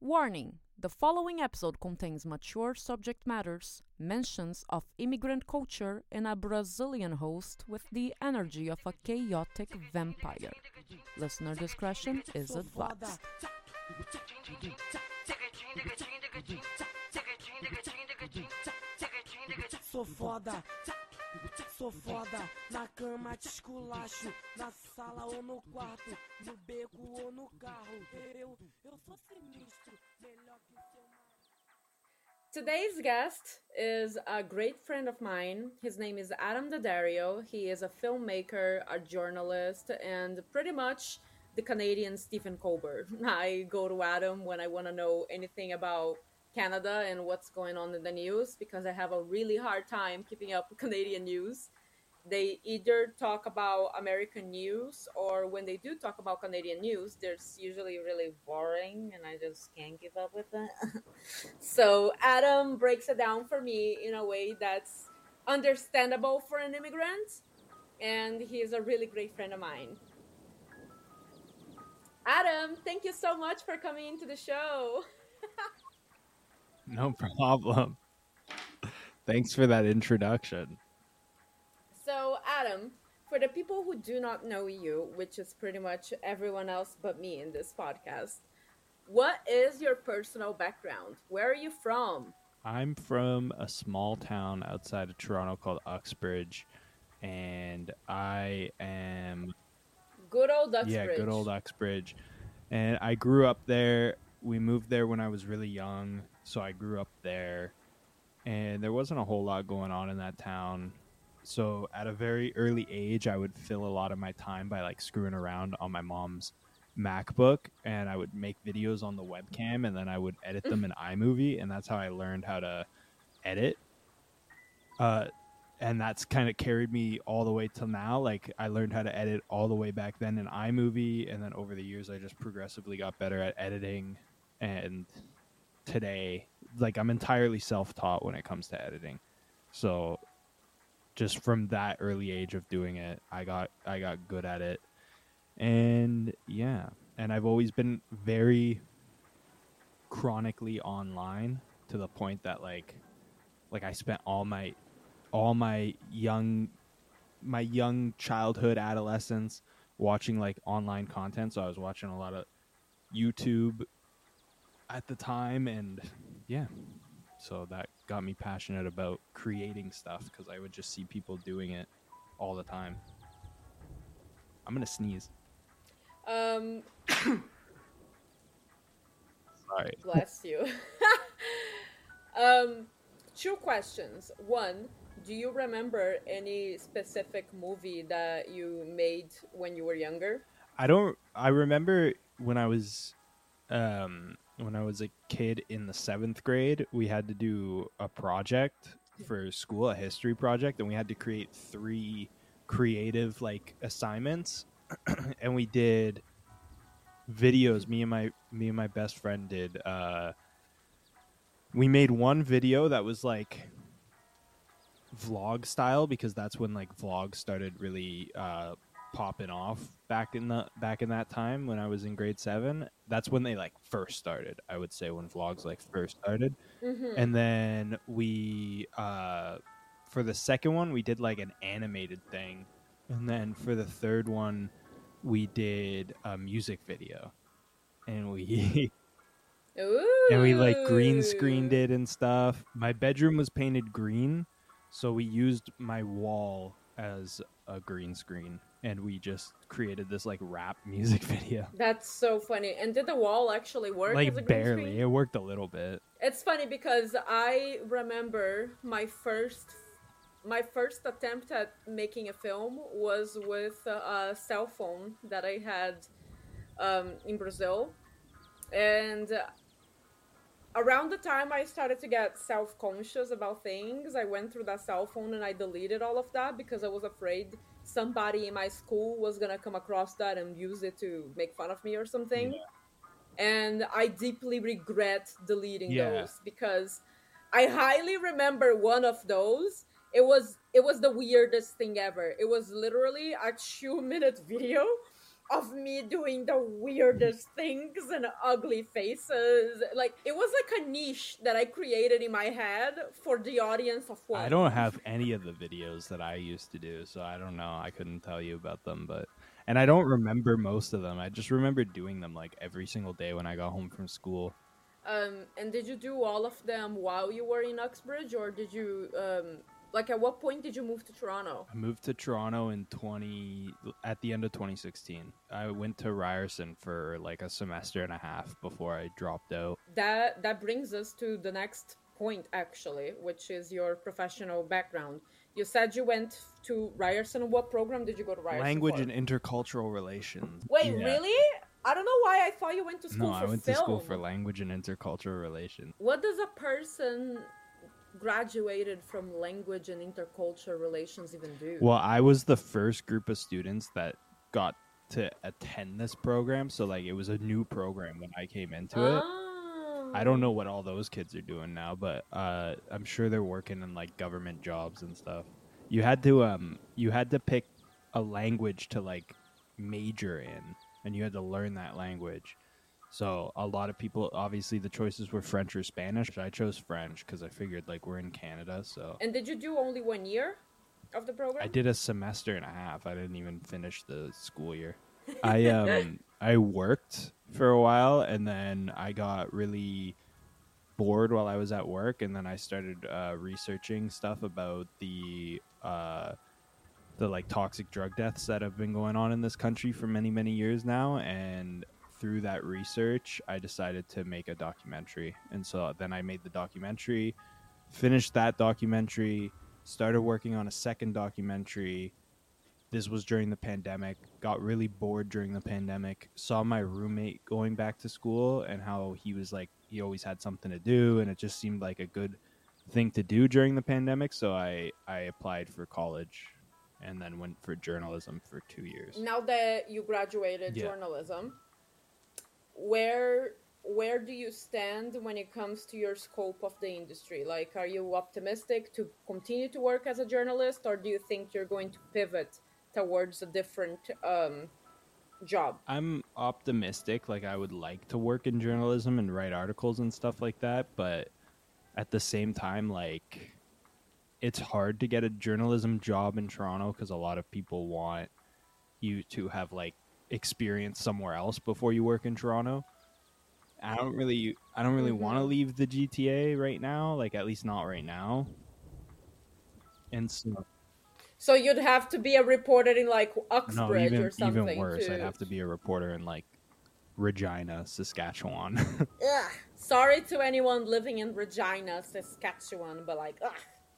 Warning the following episode contains mature subject matters, mentions of immigrant culture, and a Brazilian host with the energy of a chaotic vampire. Listener discretion is advised. Sou foda, sou foda, na cama te esculacho, na sala ou no quarto, no beco ou no carro. Eu, eu sou sinistro, melhor que seu Today's guest is a great friend of mine. His name is Adam D'Addario. He is a filmmaker, a journalist, and pretty much the Canadian Stephen Colbert. I go to Adam when I want to know anything about Canada and what's going on in the news because I have a really hard time keeping up with Canadian news. They either talk about American news or when they do talk about Canadian news, there's usually really boring and I just can't keep up with it. so Adam breaks it down for me in a way that's understandable for an immigrant and he is a really great friend of mine. Adam, thank you so much for coming into the show. No problem. Thanks for that introduction. So, Adam, for the people who do not know you, which is pretty much everyone else but me in this podcast, what is your personal background? Where are you from? I'm from a small town outside of Toronto called Uxbridge, and I am Good old Uxbridge. yeah, good old Uxbridge. And I grew up there. We moved there when I was really young, so I grew up there. And there wasn't a whole lot going on in that town. So at a very early age, I would fill a lot of my time by like screwing around on my mom's MacBook and I would make videos on the webcam and then I would edit them in iMovie and that's how I learned how to edit. Uh and that's kind of carried me all the way till now. Like I learned how to edit all the way back then in iMovie, and then over the years, I just progressively got better at editing. And today, like I'm entirely self-taught when it comes to editing. So, just from that early age of doing it, I got I got good at it, and yeah, and I've always been very chronically online to the point that like like I spent all my all my young my young childhood adolescence watching like online content. So i was watching a lot of youtube at the time and yeah so that got me passionate about creating stuff because i would just see people doing it all the time i'm gonna sneeze Um, sorry bless you. um, two questions. One, do you remember any specific movie that you made when you were younger? I don't. I remember when I was, um, when I was a kid in the seventh grade, we had to do a project for school, a history project, and we had to create three creative like assignments, and we did videos. Me and my me and my best friend did. Uh, we made one video that was like vlog style because that's when like vlogs started really uh popping off back in the back in that time when I was in grade 7 that's when they like first started I would say when vlogs like first started. Mm-hmm. and then we uh for the second one we did like an animated thing. And then for the third one we did a music video. And we and we like green screened it and stuff. My bedroom was painted green, so we used my wall as a green screen and we just created this like rap music video. That's so funny. And did the wall actually work? like barely. screen? It worked a little bit. It's funny because I remember my first my first attempt at making a film was with a, a cell phone that I had um, in Brazil, and around the time I started to get self conscious about things, I went through that cell phone and I deleted all of that because I was afraid somebody in my school was gonna come across that and use it to make fun of me or something. Yeah. And I deeply regret deleting Yeah. those because I highly remember one of those. It was it was the weirdest thing ever. It was literally a two minute video of me doing the weirdest things and ugly faces. Like it was like a niche that I created in my head for the audience of one. I don't have any of the videos that I used to do, so I don't know. I couldn't tell you about them, but and I don't remember most of them. I just remember doing them like every single day when I got home from school. Um, and did you do all of them while you were in Uxbridge, or did you um, like at what point did you move to Toronto? I moved to Toronto in 20 at the end of 2016. I went to Ryerson for like a semester and a half before I dropped out. That that brings us to the next point actually, which is your professional background. You said you went to Ryerson. What program did you go to Ryerson? Language for? and intercultural relations. Wait, Yeah. really? I don't know why I thought you went to school No, for I went film. to school for language and intercultural relations. What does a person graduated from language and intercultural relations even do? Well, I was the first group of students that got to attend this program, so like it was a new program when I came into it. I don't know what all those kids are doing now, but uh, I'm sure they're working in like government jobs and stuff. You had to um you had to pick a language to like major in, and you had to learn that language. So a lot of people, obviously, the choices were French or Spanish. I chose French because I figured like we're in Canada, so And did you do only one year of the program? I did a semester and a half. I didn't even finish the school year. I um I worked for a while and then I got really bored while I was at work and then I started uh, researching stuff about the uh the like toxic drug deaths that have been going on in this country for many many years now and through that research I decided to make a documentary. And so then I made the documentary finished that documentary started working on a second documentary. This was during the pandemic got really bored during the pandemic saw my roommate going back to school and how he was like he always had something to do and it just seemed like a good thing to do during the pandemic. So i i applied for college and then went for journalism for two years. Now that you graduated Yeah. journalism, where where do you stand when it comes to your scope of the industry? Like, are you optimistic to continue to work as a journalist, or do you think you're going to pivot towards a different um, job? i'm optimistic like i would like to work in journalism and write articles and stuff like that but at the same time like it's hard to get a journalism job in toronto because a lot of people want you to have like experience somewhere else before you work in toronto i don't really i don't really want to Mhm. leave the gta right now like at least not right now and so So you'd have to be a reporter in like no Uxbridge even or something. even worse i'd have to be a reporter in like regina saskatchewan Ugh. Sorry to anyone living in Regina, Saskatchewan, but like, ugh.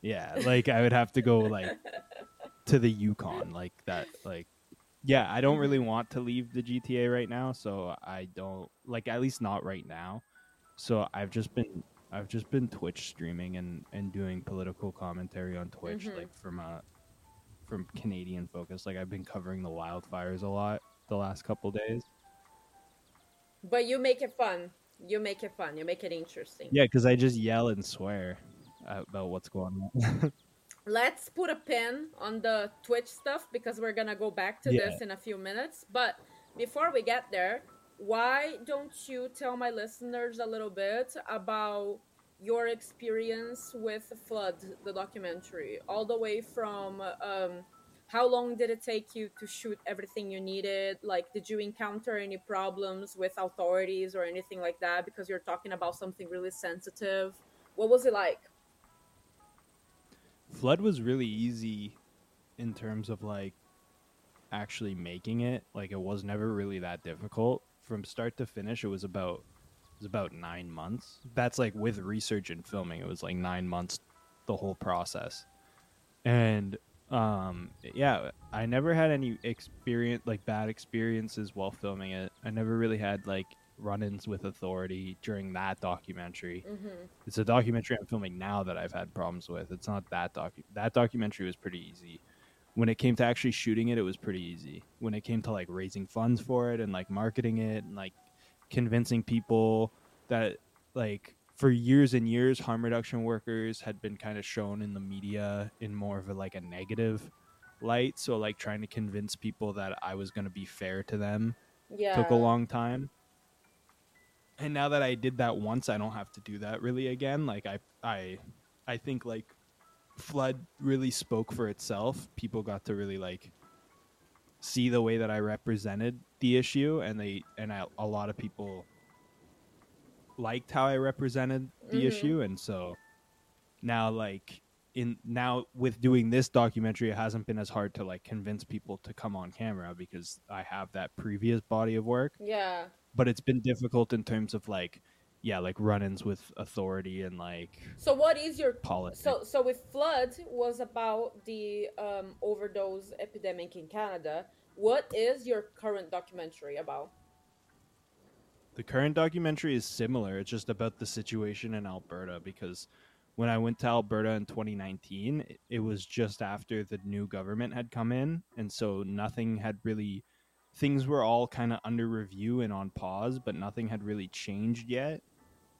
Yeah, like I would have to go like to the Yukon, like that. Like, yeah, I don't really want to leave the GTA right now, so I don't like at least not right now. So I've just been I've just been Twitch streaming and and doing political commentary on Twitch, Mhm. like from a from Canadian focus. Like I've been covering the wildfires a lot the last couple days. but you make it fun. You make it fun. You make it interesting. Yeah, because I just yell and swear about what's going on. Let's put a pin on the Twitch stuff because we're gonna go back to Yeah. this in a few minutes. But before we get there, why don't you tell my listeners a little bit about your experience with Flood, the documentary, all the way from um, how long did it take you to shoot everything you needed? Like, did you encounter any problems with authorities or anything like that? Because you're talking about something really sensitive. What was it like? Flood was really easy in terms of like actually making it. Like it was never really that difficult from start to finish. It was about it was about nine months. That's like with research and filming. It was like nine months, the whole process. And um, yeah, I never had any experience like bad experiences while filming it. I never really had like run-ins with authority during that documentary Mm-hmm. it's a documentary I'm filming now that I've had problems with. It's not that docu that documentary was pretty easy. When it came to actually shooting it, it was pretty easy. When it came to like raising funds for it and like marketing it and like convincing people that like for years and years harm reduction workers had been kind of shown in the media in more of a like a negative light. So like trying to convince people that I was going to be fair to them Yeah. took a long time. And now that I did that once, I don't have to do that really again. Like I I I think like flood really spoke for itself. People got to really like see the way that I represented the issue and they and I, a lot of people liked how I represented the Mhm. issue and so now like in now with doing this documentary it hasn't been as hard to like convince people to come on camera because I have that previous body of work Yeah. But it's been difficult in terms of like yeah like run-ins with authority and like So what is your policy so so with flood was about the um, overdose epidemic in Canada. What is your current documentary about? the current documentary is similar it's just about the situation in alberta because when i went to alberta in 2019 it- it was just after the new government had come in and so nothing had really things were all kind of under review and on pause but nothing had really changed yet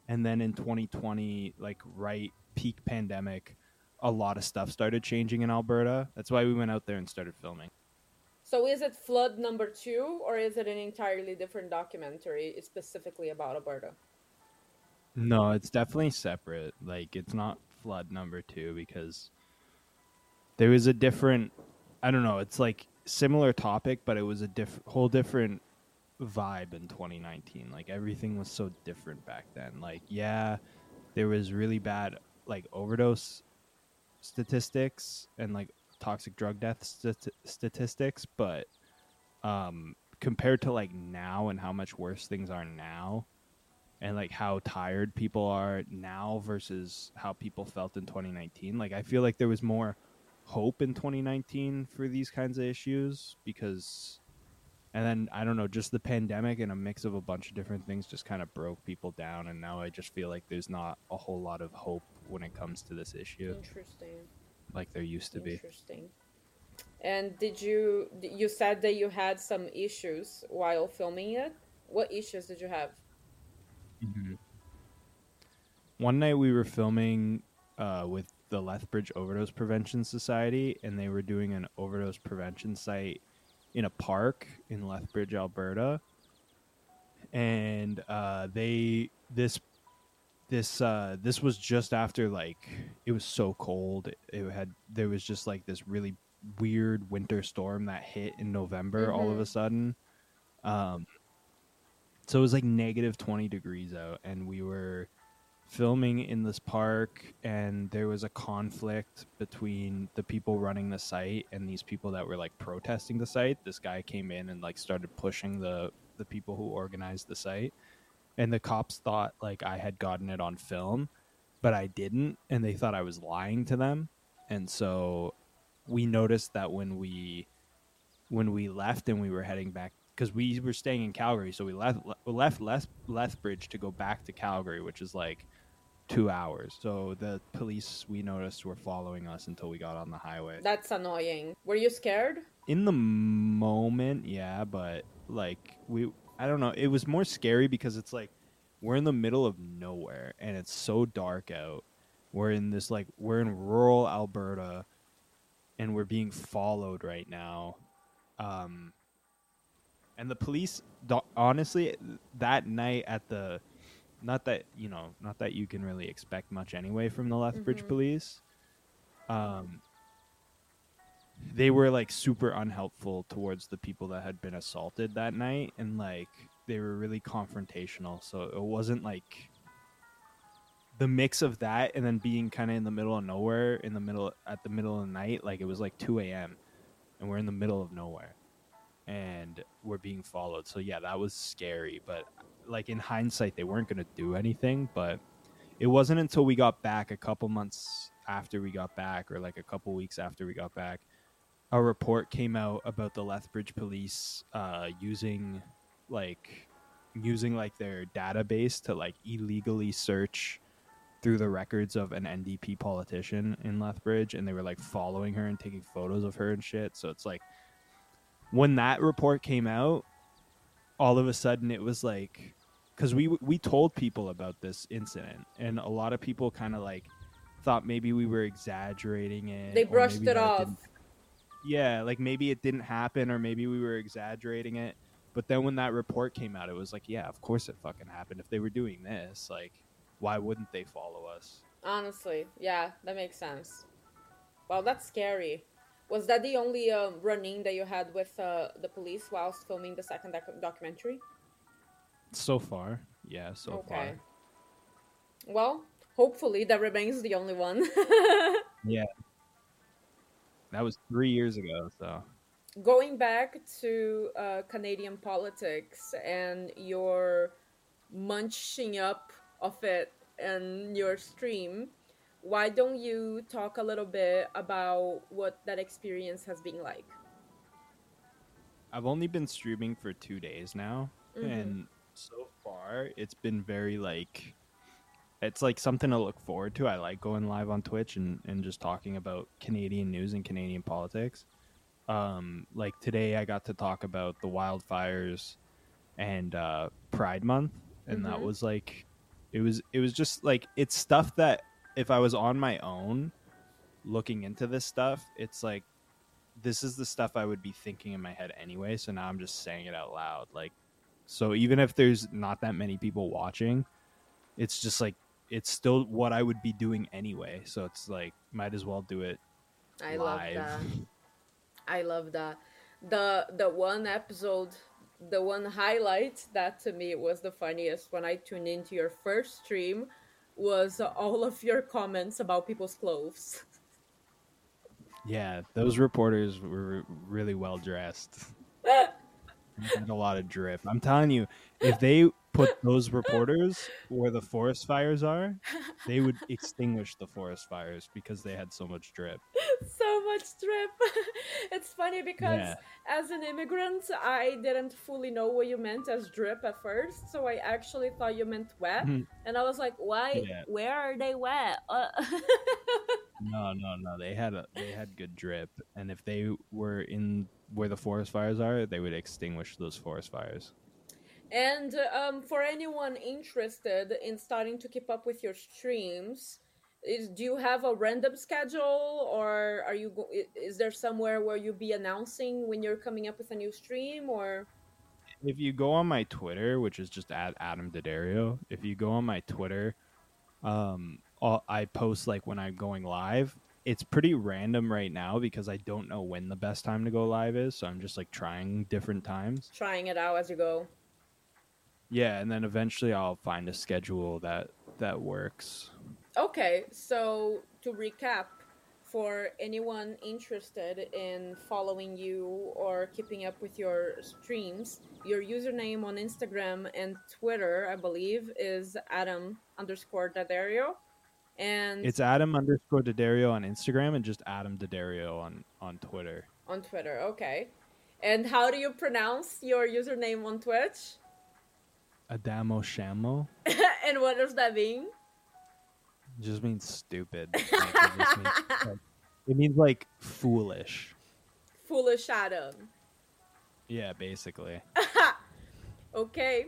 and then in 2020 like right peak pandemic a lot of stuff started changing in alberta that's why we went out there and started filming So is it flood number two, or is it an entirely different documentary specifically about Alberta? No, it's definitely separate. Like it's not flood number two because there was a different. I don't know. It's like similar topic, but it was a diff- whole different vibe in 2019. Like everything was so different back then. Like yeah, there was really bad like overdose statistics and like toxic drug death st- statistics, but um compared to like now and how much worse things are now and like how tired people are now versus how people felt in 2019 like i feel like there was more hope in 2019 for these kinds of issues because and then i don't know just the pandemic and a mix of a bunch of different things just kind of broke people down and now i just feel like there's not a whole lot of hope when it comes to this issue Interesting. like there used to be Interesting. And did you you said that you had some issues while filming it? What issues did you have? Mhm. One night we were filming uh, with the Lethbridge Overdose Prevention Society, and they were doing an overdose prevention site in a park in Lethbridge, Alberta. And uh, they this this uh, this was just after like it was so cold. It had there was just like this really weird winter storm that hit in November all of Mhm. a sudden. Um, so it was like negative 20 degrees out and we were filming in this park and there was a conflict between the people running the site and these people that were like protesting the site. This guy came in and like started pushing the the people who organized the site. And the cops thought like i had gotten it on film but i didn't and they thought i was lying to them. And so we noticed that when we when we left and we were heading back because we were staying in Calgary, so we left left Leth, Lethbridge to go back to Calgary, which is like two hours. So the police we noticed were following us until we got on the highway. That's annoying. Were you scared? In the moment, yeah, but like we, I don't know, it was more scary because it's like we're in the middle of nowhere and it's so dark out. We're in this like we're in rural Alberta, and we're being followed right now. Um, and the police honestly that night at the not that you know not that you can really expect much anyway from the lethbridge Mhm. police. Um they were like super unhelpful towards the people that had been assaulted that night and like they were really confrontational. So it wasn't like the mix of that and then being kind of in the middle of nowhere in the middle at the middle of the night like it was like 2 a.m and we're in the middle of nowhere and we're being followed. So yeah that was scary but like in hindsight they weren't to do anything but it wasn't until we got back a couple months after we got back or like a couple weeks after we got back a report came out about the lethbridge police uh, using like using like their database to like illegally search through the records of an ndp politician in lethbridge and they were like following her and taking photos of her and shit. So it's like when that report came out all of a sudden it was like because we we told people about this incident and a lot of people kind of like thought maybe we were exaggerating it They brushed it off. didn't- yeah, like maybe it didn't happen or maybe we were exaggerating it. But then when that report came out, it was like, yeah, of course it fucking happened. If they were doing this, like, why wouldn't they follow us? Honestly, yeah, that makes sense. Well, that's scary. Was that the only um, run-in that you had with uh, the police whilst filming the second doc- documentary? So far, yeah, so far. Well, hopefully that remains the only one. Yeah. That was three years ago, so Going back to uh, Canadian politics and your munching up of it and your stream, why don't you talk a little bit about what that experience has been like? I've only been streaming for two days now, Mhm. and so far it's been very like it's like something to look forward to. I like going live on Twitch and, and just talking about Canadian news and Canadian politics. Um, like today, I got to talk about the wildfires and uh, Pride Month, and that Mhm. was like it was it was just like it's stuff that if I was on my own looking into this stuff, it's like this is the stuff I would be thinking in my head anyway. So now I'm just saying it out loud. Like, so even if there's not that many people watching, it's just like it's still what I would be doing anyway. So it's like might as well do it I love that. I love that. The the one episode, the one highlight that to me was the funniest when I tuned into your first stream was all of your comments about people's clothes. Yeah, those reporters were really well dressed. Had a lot of drip. I'm telling you, if they put those reporters where the forest fires are, they would extinguish the forest fires because they had so much drip. so much drip. it's funny because Yeah. as an immigrant, I didn't fully know what you meant as drip at first, so I actually thought you meant wet, Mhm. and I was like, "Why? Yeah. Where are they wet?" Uh- No, no, no. They had a they had good drip, and if they were in where the forest fires are, they would extinguish those forest fires. And um, for anyone interested in starting to keep up with your streams, is do you have a random schedule, or are you go- is there somewhere where you'll be announcing when you're coming up with a new stream, or If you go on my Twitter, which is just at Adam Daddario, if you go on my Twitter, um, I post like when I'm going live. It's pretty random right now because I don't know when the best time to go live is, so I'm just like trying different times. trying it out as you go? Yeah, and then eventually I'll find a schedule that that works. Okay, so to recap, for anyone interested in following you or keeping up with your streams, your username on Instagram and Twitter, I believe, is Adam underscore Daddario. And It's Adam underscore Daddario on Instagram and just Adam Daddario on on Twitter. on Twitter, okay. And how do you pronounce your username on Twitch? Adamo Scemo and what does that mean? just means stupid. Like, it, just means, like, it means like foolish. Foolish Adam. Yeah, basically. Okay.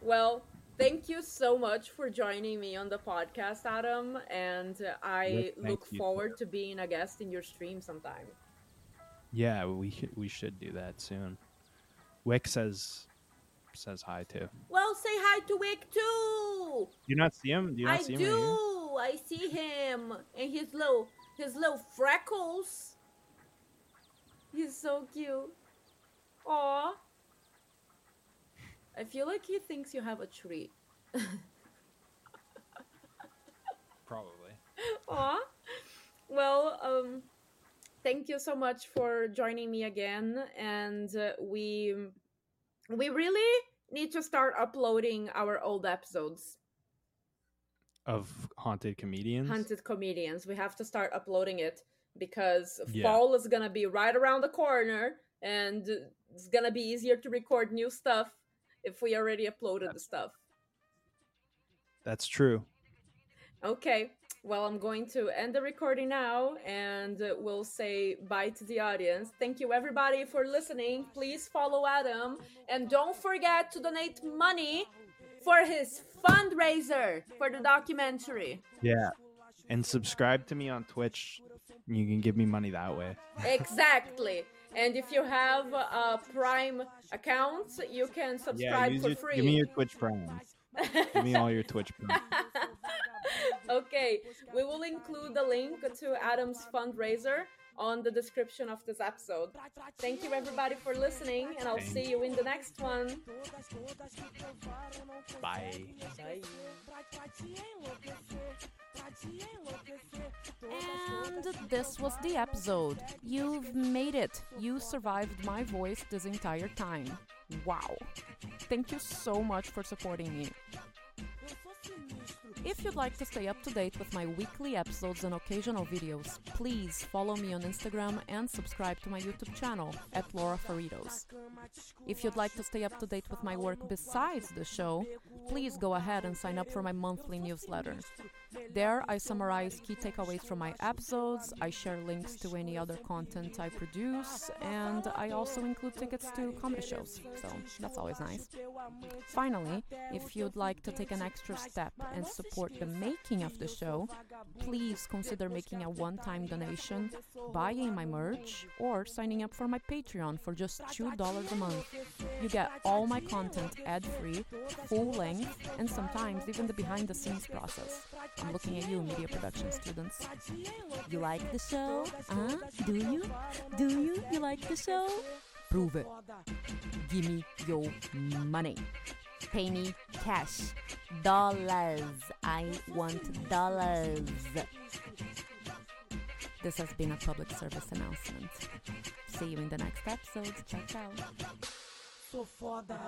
Well, thank you so much for joining me on the podcast, Adam. And I Yes, look forward to being a guest in your stream sometime. Yeah, we we should do that soon. Wick says says hi too. Well, say hi to Wick too. Do you not see him? Do you not I see him do. right? I see him and his little his little freckles. He's so cute. Aw. I feel like he thinks you have a treat. Probably. Aw. Well, um, thank you so much for joining me again, and uh, we we really need to start uploading our old episodes. Of haunted comedians. haunted comedians. We have to start uploading it because Yeah. fall is gonna be right around the corner, and it's gonna be easier to record new stuff if we already uploaded the stuff. That's true. Okay. Well, I'm going to end the recording now and we'll say bye to the audience. Thank you, everybody, for listening. Please follow Adam and don't forget to donate money for his fundraiser for the documentary. Yeah. And subscribe to me on Twitch You can give me money that way. exactly. And if you have a Prime account, you can subscribe use for your- free. Give me your Twitch Prime. Give me all your Twitch okay, we will include the link to Adam's fundraiser on the description of this episode. Thank you everybody for listening, and I'll see you in the next one. Bye. Bye. And this was the episode. You've made it. You survived my voice this entire time. Wow. Thank you so much for supporting me. If you'd like to stay up to date with my weekly episodes and occasional videos, please follow me on Instagram and subscribe to my YouTube channel at Laura Faritos. If you'd like to stay up to date with my work besides the show, please go ahead and sign up for my monthly newsletter. There, I summarize key takeaways from my episodes, I share links to any other content I produce, and I also include tickets to comedy shows, so that's always nice. Finally, if you'd like to take an extra step and support the making of the show, please consider making a one time donation, buying my merch, or signing up for my Patreon for just $2 a month. You get all my content ad free, full length, and sometimes even the behind the scenes process. I'm looking at you, media production students. You like the show? Huh? Do you? Do you? You like the show? Prove it. Give me your money. Pay me cash. Dollars. I want dollars. This has been a public service announcement. See you in the next episode. Ciao, ciao. Sou foda.